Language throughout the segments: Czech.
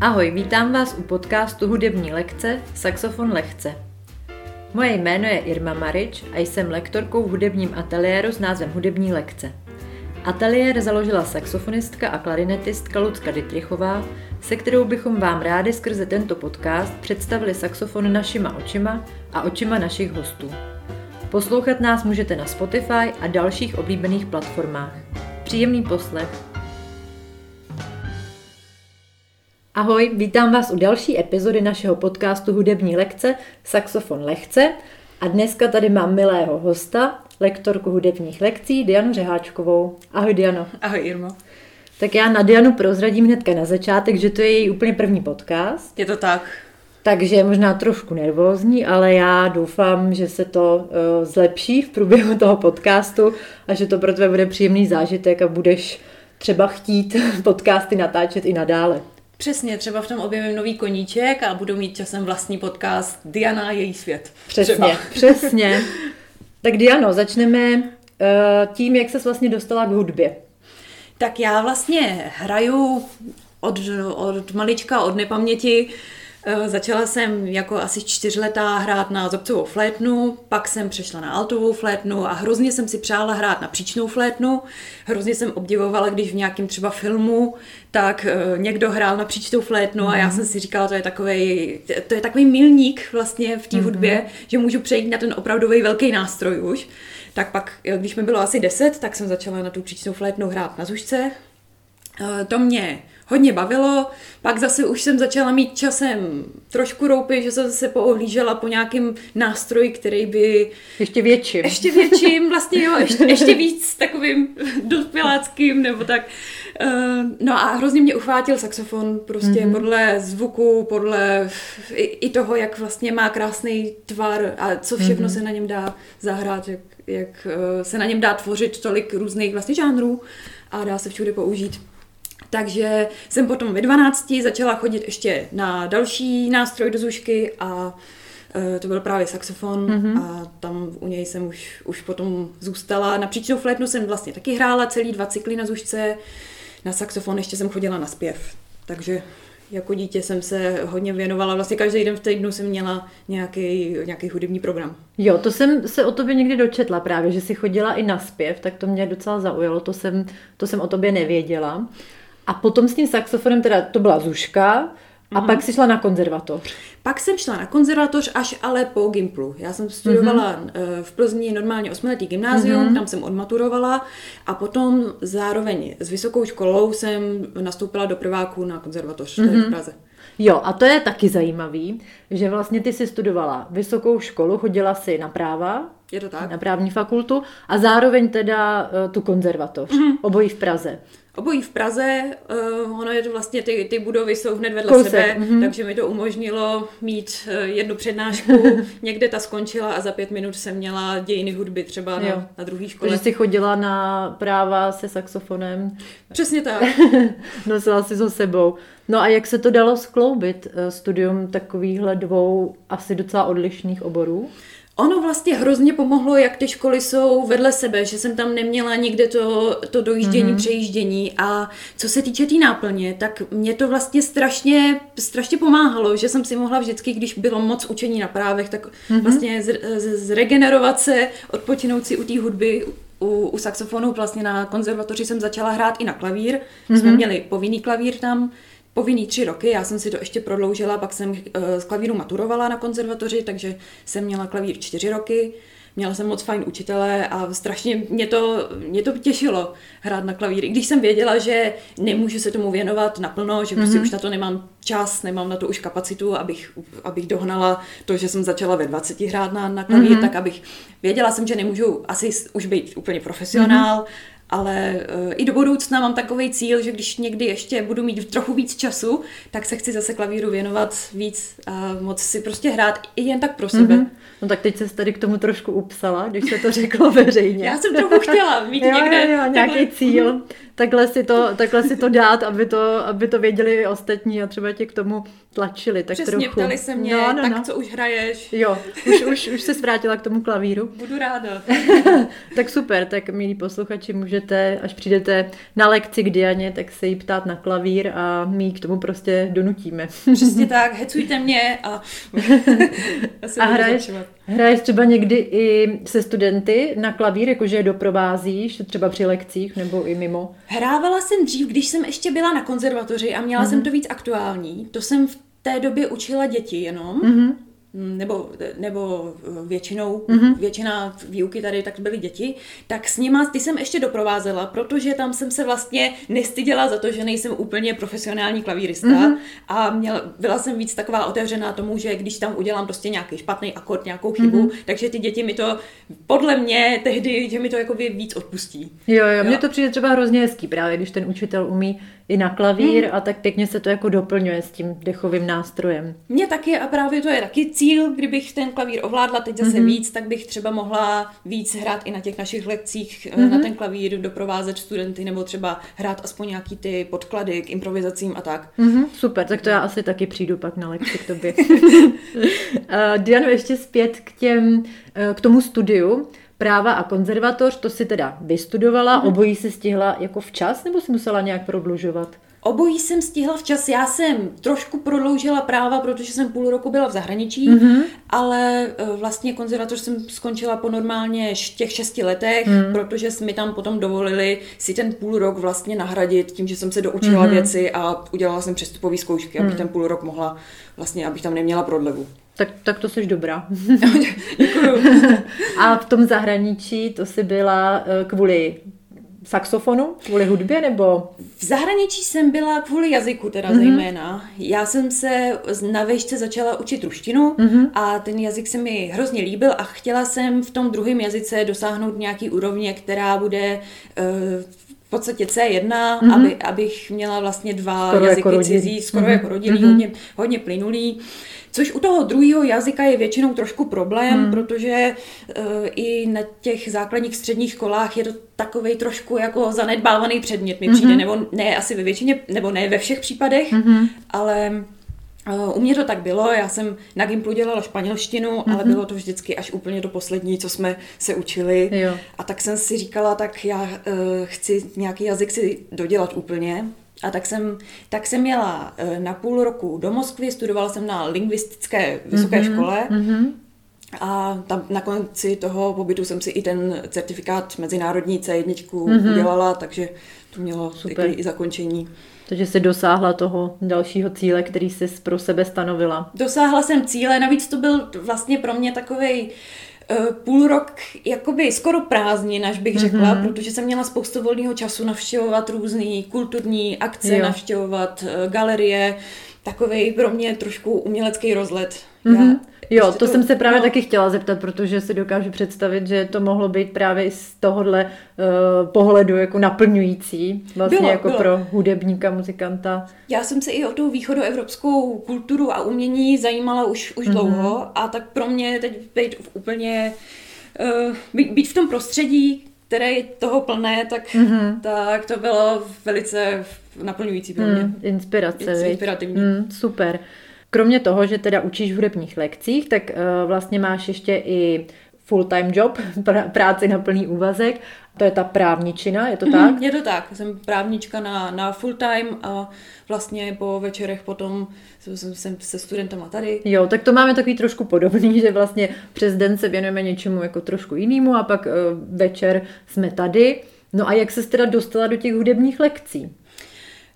Ahoj, vítám vás u podcastu Hudební lekce Saxofon lehce. Moje jméno je Irma Marič a jsem lektorkou v hudebním ateliéru s názvem Hudební lekce. Ateliér založila saxofonistka a klarinetistka Lucka Dytrichová, se kterou bychom vám rádi skrze tento podcast představili saxofon našima očima a očima našich hostů. Poslouchat nás můžete na Spotify a dalších oblíbených platformách. Příjemný poslech. Ahoj, vítám vás u další epizody našeho podcastu Hudební lekce Saxofon lehce a dneska tady mám milého hosta, lektorku hudebních lekcí Dianu Řeháčkovou. Ahoj Diano. Ahoj Irmo. Tak já na Dianu prozradím hnedka na začátek, že to je její úplně první podcast. Je to tak. Takže je možná trošku nervózní, ale já doufám, že se to uh, zlepší v průběhu toho podcastu a že to pro tebe bude příjemný zážitek a budeš třeba chtít podcasty natáčet i nadále. Přesně, třeba v tom objevím nový koníček a budu mít časem vlastní podcast Diana a její svět. Přesně, třeba. přesně. Tak Diano, začneme uh, tím, jak se vlastně dostala k hudbě. Tak já vlastně hraju od, od malička, od nepaměti. Eh, začala jsem jako asi čtyřletá hrát na zobcovou flétnu, pak jsem přešla na altovou flétnu a hrozně jsem si přála hrát na příčnou flétnu. Hrozně jsem obdivovala, když v nějakém třeba filmu tak eh, někdo hrál na příčnou flétnu mm. a já mhm. jsem si říkala, to je takový, to je takový milník vlastně v té mm. hudbě, že můžu přejít na ten opravdový velký nástroj už. Tak pak, eh, když mi bylo asi deset, tak jsem začala na tu příčnou flétnu hrát na zušce. To mě hodně bavilo. Pak zase už jsem začala mít časem trošku roupy, že jsem se poohlížela po nějakém nástroji, který by... Ještě větším. Ještě větším, vlastně jo, ještě, ještě víc takovým dospěláckým nebo tak. Uh, no a hrozně mě uchvátil saxofon, prostě mm-hmm. podle zvuku, podle i, i toho, jak vlastně má krásný tvar a co všechno mm-hmm. se na něm dá zahrát, jak, jak uh, se na něm dá tvořit tolik různých vlastně žánrů a dá se všude použít. Takže jsem potom ve 12 začala chodit ještě na další nástroj do zušky a e, to byl právě saxofon mm-hmm. a tam u něj jsem už, už potom zůstala. Na příčnou flétnu jsem vlastně taky hrála celý dva cykly na zušce, na saxofon ještě jsem chodila na zpěv. Takže jako dítě jsem se hodně věnovala, vlastně každý den v týdnu jsem měla nějaký, nějaký hudební program. Jo, to jsem se o tobě někdy dočetla právě, že jsi chodila i na zpěv, tak to mě docela zaujalo, to jsem, to jsem o tobě nevěděla. A potom s tím saxofonem, teda to byla Zuška, a mm-hmm. pak si šla na konzervatoř. Pak jsem šla na konzervatoř až ale po Gimplu. Já jsem studovala mm-hmm. v Plzni normálně osmiletý gymnázium, mm-hmm. tam jsem odmaturovala a potom zároveň s vysokou školou jsem nastoupila do prváku na konzervatoř mm-hmm. v mhm. Praze. Jo, a to je taky zajímavý, že vlastně ty si studovala vysokou školu, chodila si na práva, je to tak? na právní fakultu a zároveň teda uh, tu konzervatoř, mm-hmm. obojí v Praze. Obojí v Praze, uh, ono je to vlastně, ty, ty budovy jsou hned vedle Kousek, sebe, mm-hmm. takže mi to umožnilo mít uh, jednu přednášku, někde ta skončila a za pět minut jsem měla dějiny hudby třeba na, na druhé škole. Takže jsi chodila na práva se saxofonem. Přesně tak. Nosila si so sebou. No a jak se to dalo skloubit, studium takovýchhle dvou asi docela odlišných oborů? Ono vlastně hrozně pomohlo, jak ty školy jsou vedle sebe, že jsem tam neměla nikde to, to dojíždění, mm-hmm. přejíždění a co se týče té tý náplně, tak mě to vlastně strašně, strašně pomáhalo, že jsem si mohla vždycky, když bylo moc učení na právech, tak mm-hmm. vlastně zregenerovat se, odpočinout si u té hudby, u, u saxofonu vlastně na konzervatoři jsem začala hrát i na klavír. Mm-hmm. Jsme měli povinný klavír tam, povinný tři roky, já jsem si to ještě prodloužila, pak jsem eh, z klavíru maturovala na konzervatoři, takže jsem měla klavír čtyři roky, měla jsem moc fajn učitele a strašně mě to, mě to těšilo hrát na klavír. I když jsem věděla, že nemůžu se tomu věnovat naplno, že prostě mm-hmm. už na to nemám čas, nemám na to už kapacitu, abych, abych dohnala to, že jsem začala ve 20 hrát na, na klavír, mm-hmm. tak abych věděla jsem, že nemůžu asi už být úplně profesionál, mm-hmm ale uh, i do budoucna mám takový cíl, že když někdy ještě budu mít trochu víc času, tak se chci zase klavíru věnovat víc a moc si prostě hrát i jen tak pro sebe. Mm-hmm. No tak teď se tady k tomu trošku upsala, když se to řeklo veřejně. Já jsem trochu chtěla mít jo, někde. Jo, jo, nějaký cíl. Takhle si, to, takhle si to dát, aby to, aby to věděli i ostatní a třeba tě k tomu tlačili. Tak Přesně, trochu. ptali se mě, no, no, tak no. co už hraješ? Jo, už, už, už se vrátila k tomu klavíru. Budu ráda. tak super, tak milí posluchači, může můžete, až přijdete na lekci k Dianě, tak se jí ptát na klavír a my ji k tomu prostě donutíme. Přesně tak, hecujte mě a, a hraješ, hraješ třeba někdy i se studenty na klavír, jakože je doprovázíš, třeba při lekcích nebo i mimo? Hrávala jsem dřív, když jsem ještě byla na konzervatoři a měla mm-hmm. jsem to víc aktuální. To jsem v té době učila děti jenom. Mm-hmm nebo, nebo většinou, mm-hmm. většina výuky tady tak byly děti, tak s nima ty jsem ještě doprovázela, protože tam jsem se vlastně nestyděla za to, že nejsem úplně profesionální klavírista mm-hmm. a měla, byla jsem víc taková otevřená tomu, že když tam udělám prostě nějaký špatný akord, nějakou chybu, mm-hmm. takže ty děti mi to, podle mě tehdy, že mi to jako víc odpustí. Jo, jo, mně to přijde třeba hrozně hezký právě, když ten učitel umí i na klavír mm. a tak pěkně se to jako doplňuje s tím dechovým nástrojem. Mně taky a právě to je taky cíl, kdybych ten klavír ovládla teď zase mm-hmm. víc, tak bych třeba mohla víc hrát i na těch našich lekcích mm-hmm. na ten klavír, doprovázet studenty nebo třeba hrát aspoň nějaký ty podklady k improvizacím a tak. Mm-hmm, super, tak to já asi taky přijdu pak na lekci k tobě. Diano, ještě zpět k těm, eh, k tomu studiu práva a konzervatoř, to si teda vystudovala, mm. obojí si stihla jako včas, nebo si musela nějak prodlužovat? Obojí jsem stihla včas. Já jsem trošku prodloužila práva, protože jsem půl roku byla v zahraničí, mm-hmm. ale e, vlastně konzervatoř jsem skončila po normálně těch šesti letech, mm. protože mi tam potom dovolili si ten půl rok vlastně nahradit tím, že jsem se doučila mm-hmm. věci a udělala jsem přestupové zkoušky, abych mm. ten půl rok mohla vlastně, abych tam neměla prodlevu. Tak, tak to jsi dobrá. a v tom zahraničí to si byla e, kvůli saxofonu, kvůli hudbě, nebo? V zahraničí jsem byla kvůli jazyku teda mm-hmm. zejména. Já jsem se na vejšce začala učit ruštinu mm-hmm. a ten jazyk se mi hrozně líbil a chtěla jsem v tom druhém jazyce dosáhnout nějaký úrovně, která bude uh, podstatě C1, mm-hmm. aby, abych měla vlastně dva skoro jazyky jako cizí, skoro mm-hmm. jako rodinný, mm-hmm. hodně, hodně plynulý. Což u toho druhého jazyka je většinou trošku problém, hmm. protože uh, i na těch základních středních školách je to takový trošku jako zanedbávaný předmět mi přijde, mm-hmm. nebo ne asi ve většině, nebo ne ve všech případech, mm-hmm. ale u mě to tak bylo, já jsem na Gimplu dělala španělštinu, mm-hmm. ale bylo to vždycky až úplně do poslední, co jsme se učili. Jo. A tak jsem si říkala, tak já uh, chci nějaký jazyk si dodělat úplně. A tak jsem, tak jsem jela eh, na půl roku do Moskvy, studovala jsem na lingvistické vysoké mm-hmm, škole mm-hmm. a tam na konci toho pobytu jsem si i ten certifikát mezinárodní C1 mm-hmm. udělala, takže to mělo Super. i zakončení. Takže jsi dosáhla toho dalšího cíle, který jsi pro sebe stanovila. Dosáhla jsem cíle, navíc to byl vlastně pro mě takovej Eh, půl rok jakoby skoro prázdnin, až bych řekla, mm-hmm. protože jsem měla spoustu volného času navštěvovat různé kulturní akce, jo. navštěvovat uh, galerie, takový pro mě trošku umělecký rozlet. Mm-hmm. Já Jo, prostě to, to jsem se právě no. taky chtěla zeptat, protože si dokážu představit, že to mohlo být právě i z tohohle uh, pohledu jako naplňující, vlastně bylo, jako bylo. pro hudebníka, muzikanta. Já jsem se i o tu východoevropskou kulturu a umění zajímala už, už mm-hmm. dlouho a tak pro mě teď být v úplně uh, být, být v tom prostředí, které je toho plné, tak, mm-hmm. tak to bylo velice naplňující pro mě. Mm, inspirace. Inspirativní. Mm, super. Kromě toho, že teda učíš v hudebních lekcích, tak uh, vlastně máš ještě i full-time job, pr- práci na plný úvazek. To je ta právničina, je to tak? Mm, je to tak, jsem právnička na, na full-time a vlastně po večerech potom jsem, jsem se studentama tady. Jo, tak to máme takový trošku podobný, že vlastně přes den se věnujeme něčemu jako trošku jinému a pak uh, večer jsme tady. No a jak se teda dostala do těch hudebních lekcí?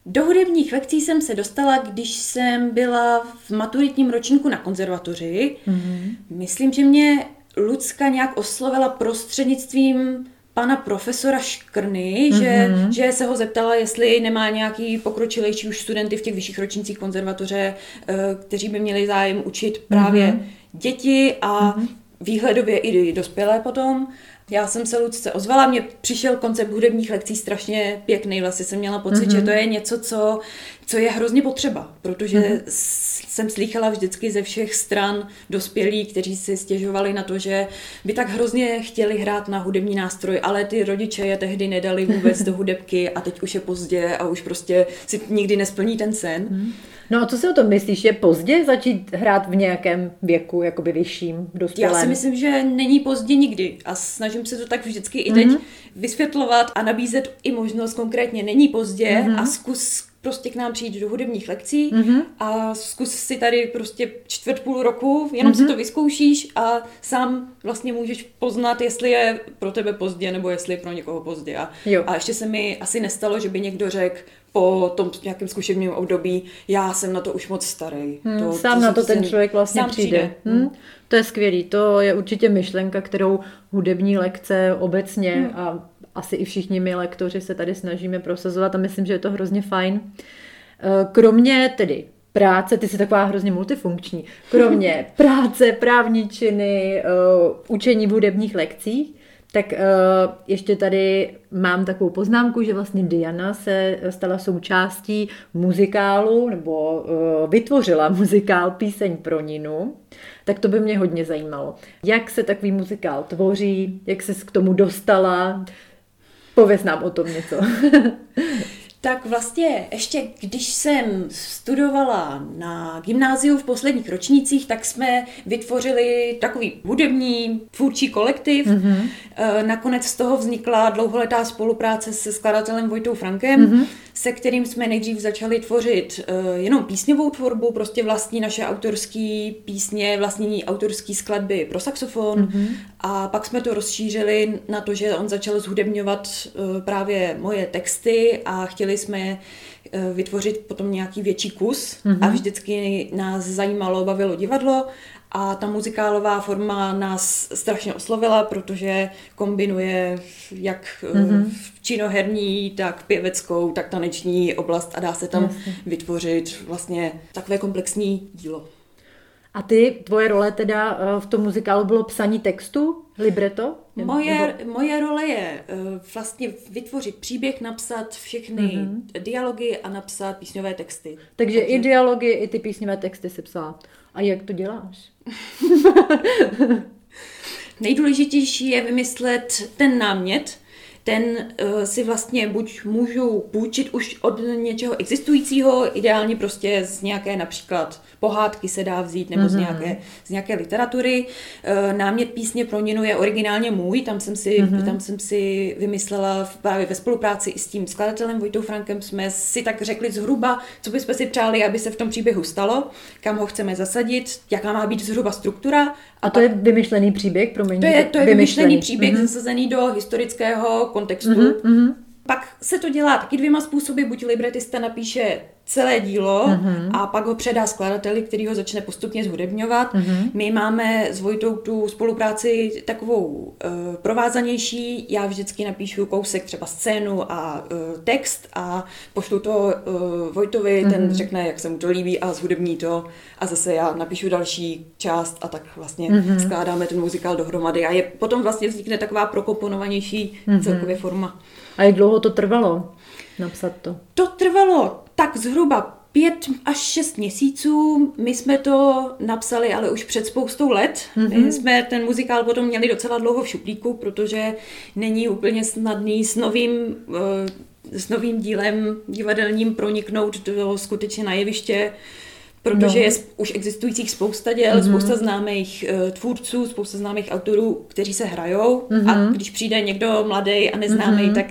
Do hudebních lekcí jsem se dostala, když jsem byla v maturitním ročníku na konzervatoři. Mm-hmm. Myslím, že mě Lucka nějak oslovila prostřednictvím pana profesora Škrny, mm-hmm. že, mhm. že se ho zeptala, jestli nemá nějaký pokročilejší už studenty v těch vyšších ročnících konzervatoře, eh, kteří by měli zájem učit právě mm-hmm. děti a mm-hmm. výhledově i dospělé potom. Já jsem se Lucce ozvala, mně přišel koncept hudebních lekcí strašně pěkný, vlastně jsem měla pocit, mm-hmm. že to je něco, co, co je hrozně potřeba, protože mm-hmm. jsem slýchala vždycky ze všech stran dospělí, kteří si stěžovali na to, že by tak hrozně chtěli hrát na hudební nástroj, ale ty rodiče je tehdy nedali vůbec do hudebky a teď už je pozdě a už prostě si nikdy nesplní ten sen. Mm-hmm. No a co si o tom myslíš? Je pozdě začít hrát v nějakém věku, jakoby vyšším, dospělém? Já si myslím, že není pozdě nikdy a snažím se to tak vždycky i teď mm-hmm. vysvětlovat a nabízet i možnost konkrétně není pozdě mm-hmm. a zkus prostě k nám přijít do hudebních lekcí mm-hmm. a zkus si tady prostě čtvrt půl roku, jenom mm-hmm. si to vyzkoušíš a sám vlastně můžeš poznat, jestli je pro tebe pozdě nebo jestli je pro někoho pozdě. A, jo. a ještě se mi asi nestalo, že by někdo řekl po tom nějakém zkušebním období, já jsem na to už moc starý. Hmm, to, sám to na to ten člověk vlastně přijde. přijde. Hmm. Hmm. To je skvělý, to je určitě myšlenka, kterou hudební lekce obecně hmm. a asi i všichni my lektoři se tady snažíme prosazovat a myslím, že je to hrozně fajn. Eh, kromě tedy práce, ty jsi taková hrozně multifunkční, kromě práce, právničiny, eh, učení v hudebních lekcích, tak uh, ještě tady mám takovou poznámku, že vlastně Diana se stala součástí muzikálu, nebo uh, vytvořila muzikál Píseň pro Ninu. Tak to by mě hodně zajímalo. Jak se takový muzikál tvoří, jak se k tomu dostala, Pověz nám o tom něco. Tak vlastně ještě, když jsem studovala na gymnáziu v posledních ročnících, tak jsme vytvořili takový hudební tvůrčí kolektiv. Mm-hmm. Nakonec z toho vznikla dlouholetá spolupráce se skladatelem Vojtou Frankem, mm-hmm. Se kterým jsme nejdřív začali tvořit eh, jenom písňovou tvorbu, prostě vlastní naše autorské písně, vlastní autorské skladby pro saxofon mm-hmm. a pak jsme to rozšířili na to, že on začal zhudebňovat eh, právě moje texty a chtěli chtěli jsme eh, vytvořit potom nějaký větší kus mm-hmm. a vždycky nás zajímalo, bavilo divadlo a ta muzikálová forma nás strašně oslovila, protože kombinuje jak mm-hmm. činoherní, tak pěveckou, tak taneční oblast a dá se tam Jasně. vytvořit vlastně takové komplexní dílo. A ty, tvoje role teda eh, v tom muzikálu bylo psaní textu, libreto? Moje, nebo... moje role je uh, vlastně vytvořit příběh, napsat všechny mm-hmm. dialogy a napsat písňové texty. Takže, Takže i dialogy, i ty písňové texty si psala. A jak to děláš? Nejdůležitější je vymyslet ten námět, ten uh, si vlastně buď můžu půjčit už od něčeho existujícího, ideálně prostě z nějaké například pohádky se dá vzít, nebo mm-hmm. z, mhm. nějaké, z nějaké literatury. Uh, námět písně pro Ninu je originálně můj, tam jsem si, mm-hmm. tam jsem si vymyslela v, právě ve spolupráci i s tím skladatelem Vojtou Frankem, jsme si tak řekli zhruba, co bychom si přáli, aby se v tom příběhu stalo, kam ho chceme zasadit, jaká má být zhruba struktura. A, a to pak, je vymyšlený příběh, pro mě. To je, to je vymyšlený, vymyšlený příběh mm-hmm. zasazený do historického kontextu. Mm-hmm. Pak se to dělá taky dvěma způsoby, buď libretista napíše celé dílo mm-hmm. a pak ho předá skladateli, který ho začne postupně zhudebňovat. Mm-hmm. My máme s Vojtou tu spolupráci takovou uh, provázanější. Já vždycky napíšu kousek, třeba scénu a uh, text a pošlu to uh, Vojtovi, mm-hmm. ten mhm. řekne, jak se mu to líbí a zhudební to a zase já napíšu další část a tak vlastně mm-hmm. skládáme ten muzikál dohromady a je potom vlastně vznikne taková prokomponovanější mm-hmm. celkově forma. A jak dlouho to trvalo napsat to? To trvalo tak zhruba pět až šest měsíců. My jsme to napsali ale už před spoustou let. Mm-hmm. My jsme ten muzikál potom měli docela dlouho v šuplíku, protože není úplně snadný s novým, eh, s novým dílem divadelním proniknout do skutečně na jeviště protože no. je už existujících spousta děl, mm-hmm. spousta známých uh, tvůrců, spousta známých autorů, kteří se hrajou mm-hmm. a když přijde někdo mladý a neznámý, mm-hmm. tak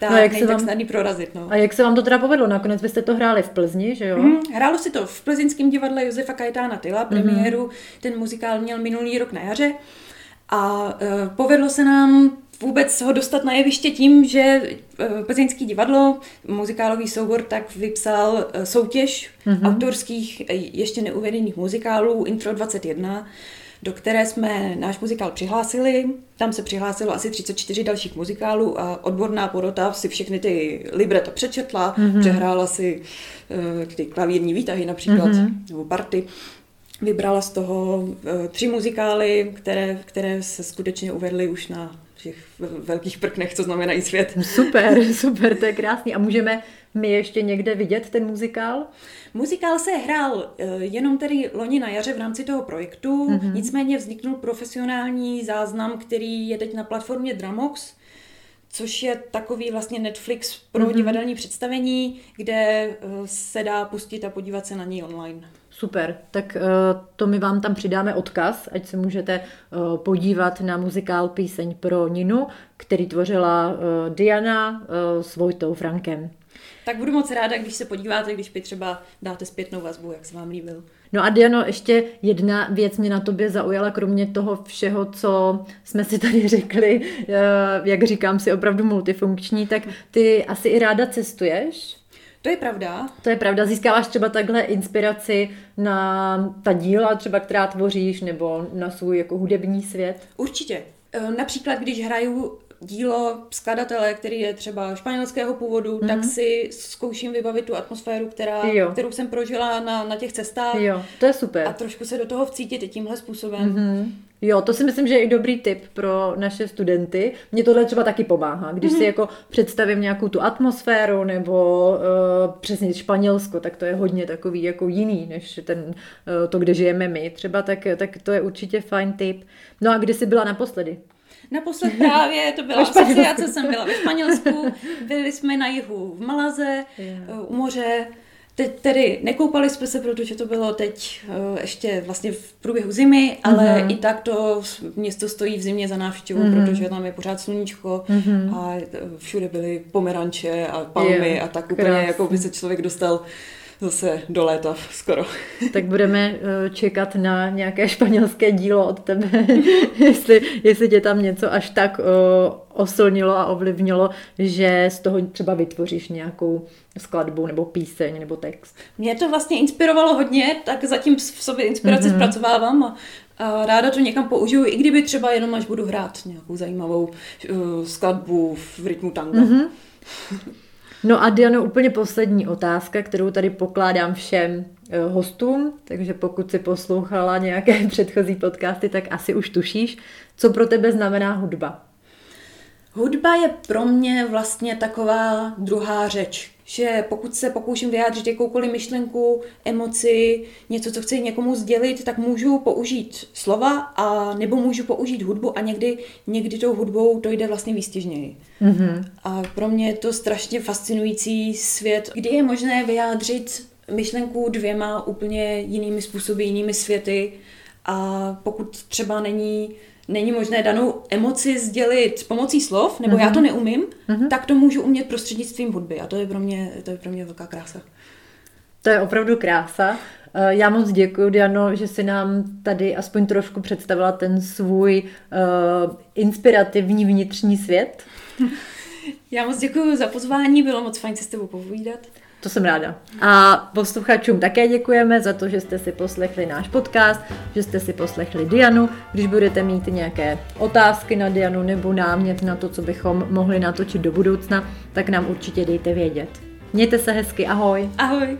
tak no, jak se vám, snadný prorazit. No. A jak se vám to teda povedlo? Nakonec byste to hráli v Plzni, že jo? Mm, hrálo si to v plzeňském divadle Josefa Kajetána Tyla, premiéru. Mm. Ten muzikál měl minulý rok na jaře. A uh, povedlo se nám vůbec ho dostat na jeviště tím, že uh, Plzeňský divadlo, muzikálový soubor, tak vypsal uh, soutěž mm-hmm. autorských ještě neuvedených muzikálů Intro 21 do které jsme náš muzikál přihlásili. Tam se přihlásilo asi 34 dalších muzikálů a odborná porota si všechny ty libreta přečetla, mm-hmm. přehrála si uh, ty klavírní výtahy například, mm-hmm. nebo party. Vybrala z toho uh, tři muzikály, které, které se skutečně uvedly už na těch velkých prknech, co znamenají svět. Super, super, to je krásný. A můžeme my ještě někde vidět ten muzikál? Muzikál se hrál eh, jenom tedy loni na jaře v rámci toho projektu, mm-hmm. nicméně vzniknul profesionální záznam, který je teď na platformě Dramox, což je takový vlastně Netflix pro Mhm. mm-hmm. divadelní představení, kde eh, se dá pustit a podívat se na něj online. Super, tak eh, to my vám tam přidáme odkaz, ať se můžete podívat na muzikál Píseň pro Ninu, který tvořila Diana s Vojtou Frankem. Tak budu moc ráda, když se podíváte, když mi třeba dáte zpětnou vazbu, jak se vám líbil. No a Diano, ještě jedna věc mě na tobě zaujala, kromě toho všeho, co jsme si tady řekli, eh, jak říkám si, opravdu multifunkční, tak ty asi i ráda cestuješ. To je pravda. To je pravda, získáváš třeba takhle inspiraci na ta díla, třeba která tvoříš, nebo na svůj jako hudební svět. Určitě. E, Například, když hraju dílo skladatele, který je třeba španělského původu, mm-hmm. tak si zkouším vybavit tu atmosféru, která, Jo. kterou jsem prožila na, na těch cestách Jo, to je super. a trošku se do toho vcítit i tímhle způsobem. Mhm. Jo, to si myslím, že je i dobrý tip pro naše studenty. Mně tohle třeba taky pomáhá. Když si jako představím nějakou tu atmosféru nebo uh, přesně Španělsko, tak to je hodně takový jako jiný, než ten, uh, to, kde žijeme my třeba, tak, tak to je určitě fajn tip. No a kdy jsi byla naposledy? Naposled právě to byla asociace, jsem byla ve Španělsku, byli jsme na jihu v Malaze, Jo. u moře, Teď tedy nekoupali jsme se, protože to bylo teď eh, ještě vlastně v průběhu zimy, ale Mhm. i tak to město stojí v zimě za návštěvu, Mhm. protože tam je pořád sluníčko Mhm. a eh, všude byly pomeranče a palmy Jo, a tak úplně, krásný. jako by se člověk dostal zase do léta skoro. Tak budeme eh, čekat na nějaké španělské dílo od tebe, jestli, jestli tě tam něco až tak eh, oslnilo a ovlivnilo, že z toho třeba vytvoříš nějakou skladbu nebo píseň nebo text. Mě to vlastně inspirovalo hodně, tak zatím v sobě inspiraci Mhm. mm-hmm. zpracovávám a, a ráda to někam použiju, i kdyby třeba jenom až budu hrát nějakou zajímavou uh, skladbu v rytmu tango. Mhm. Mm-hmm. No a Diano, úplně poslední otázka, kterou tady pokládám všem eh, hostům, takže pokud si poslouchala nějaké předchozí podcasty, tak asi už tušíš, co pro tebe znamená hudba. Hudba je pro mě vlastně taková druhá řeč, že pokud se pokouším vyjádřit jakoukoliv myšlenku, emoci, něco, co chci někomu sdělit, tak můžu použít slova a nebo můžu použít hudbu a někdy, někdy tou hudbou to jde vlastně výstěžněji. Mhm. A pro mě je to strašně fascinující svět, kdy je možné vyjádřit myšlenku dvěma úplně jinými způsoby, jinými světy a pokud třeba není, není možné danou emoci sdělit pomocí slov, nebo mm-hmm. já to neumím, mm-hmm. tak to můžu umět prostřednictvím hudby a to je pro mě, to je pro mě velká krása. To je opravdu krása. Eh, Já moc děkuji, Diano, že si nám tady aspoň trošku představila ten svůj uh, inspirativní vnitřní svět. Já moc děkuji za pozvání, bylo moc fajn se s tebou povídat. To jsem ráda. A posluchačům také děkujeme za to, že jste si poslechli náš podcast, že jste si poslechli Dianu. Když budete mít nějaké otázky na Dianu nebo námět na to, co bychom mohli natočit do budoucna, tak nám určitě dejte vědět. Mějte se hezky, ahoj! Ahoj!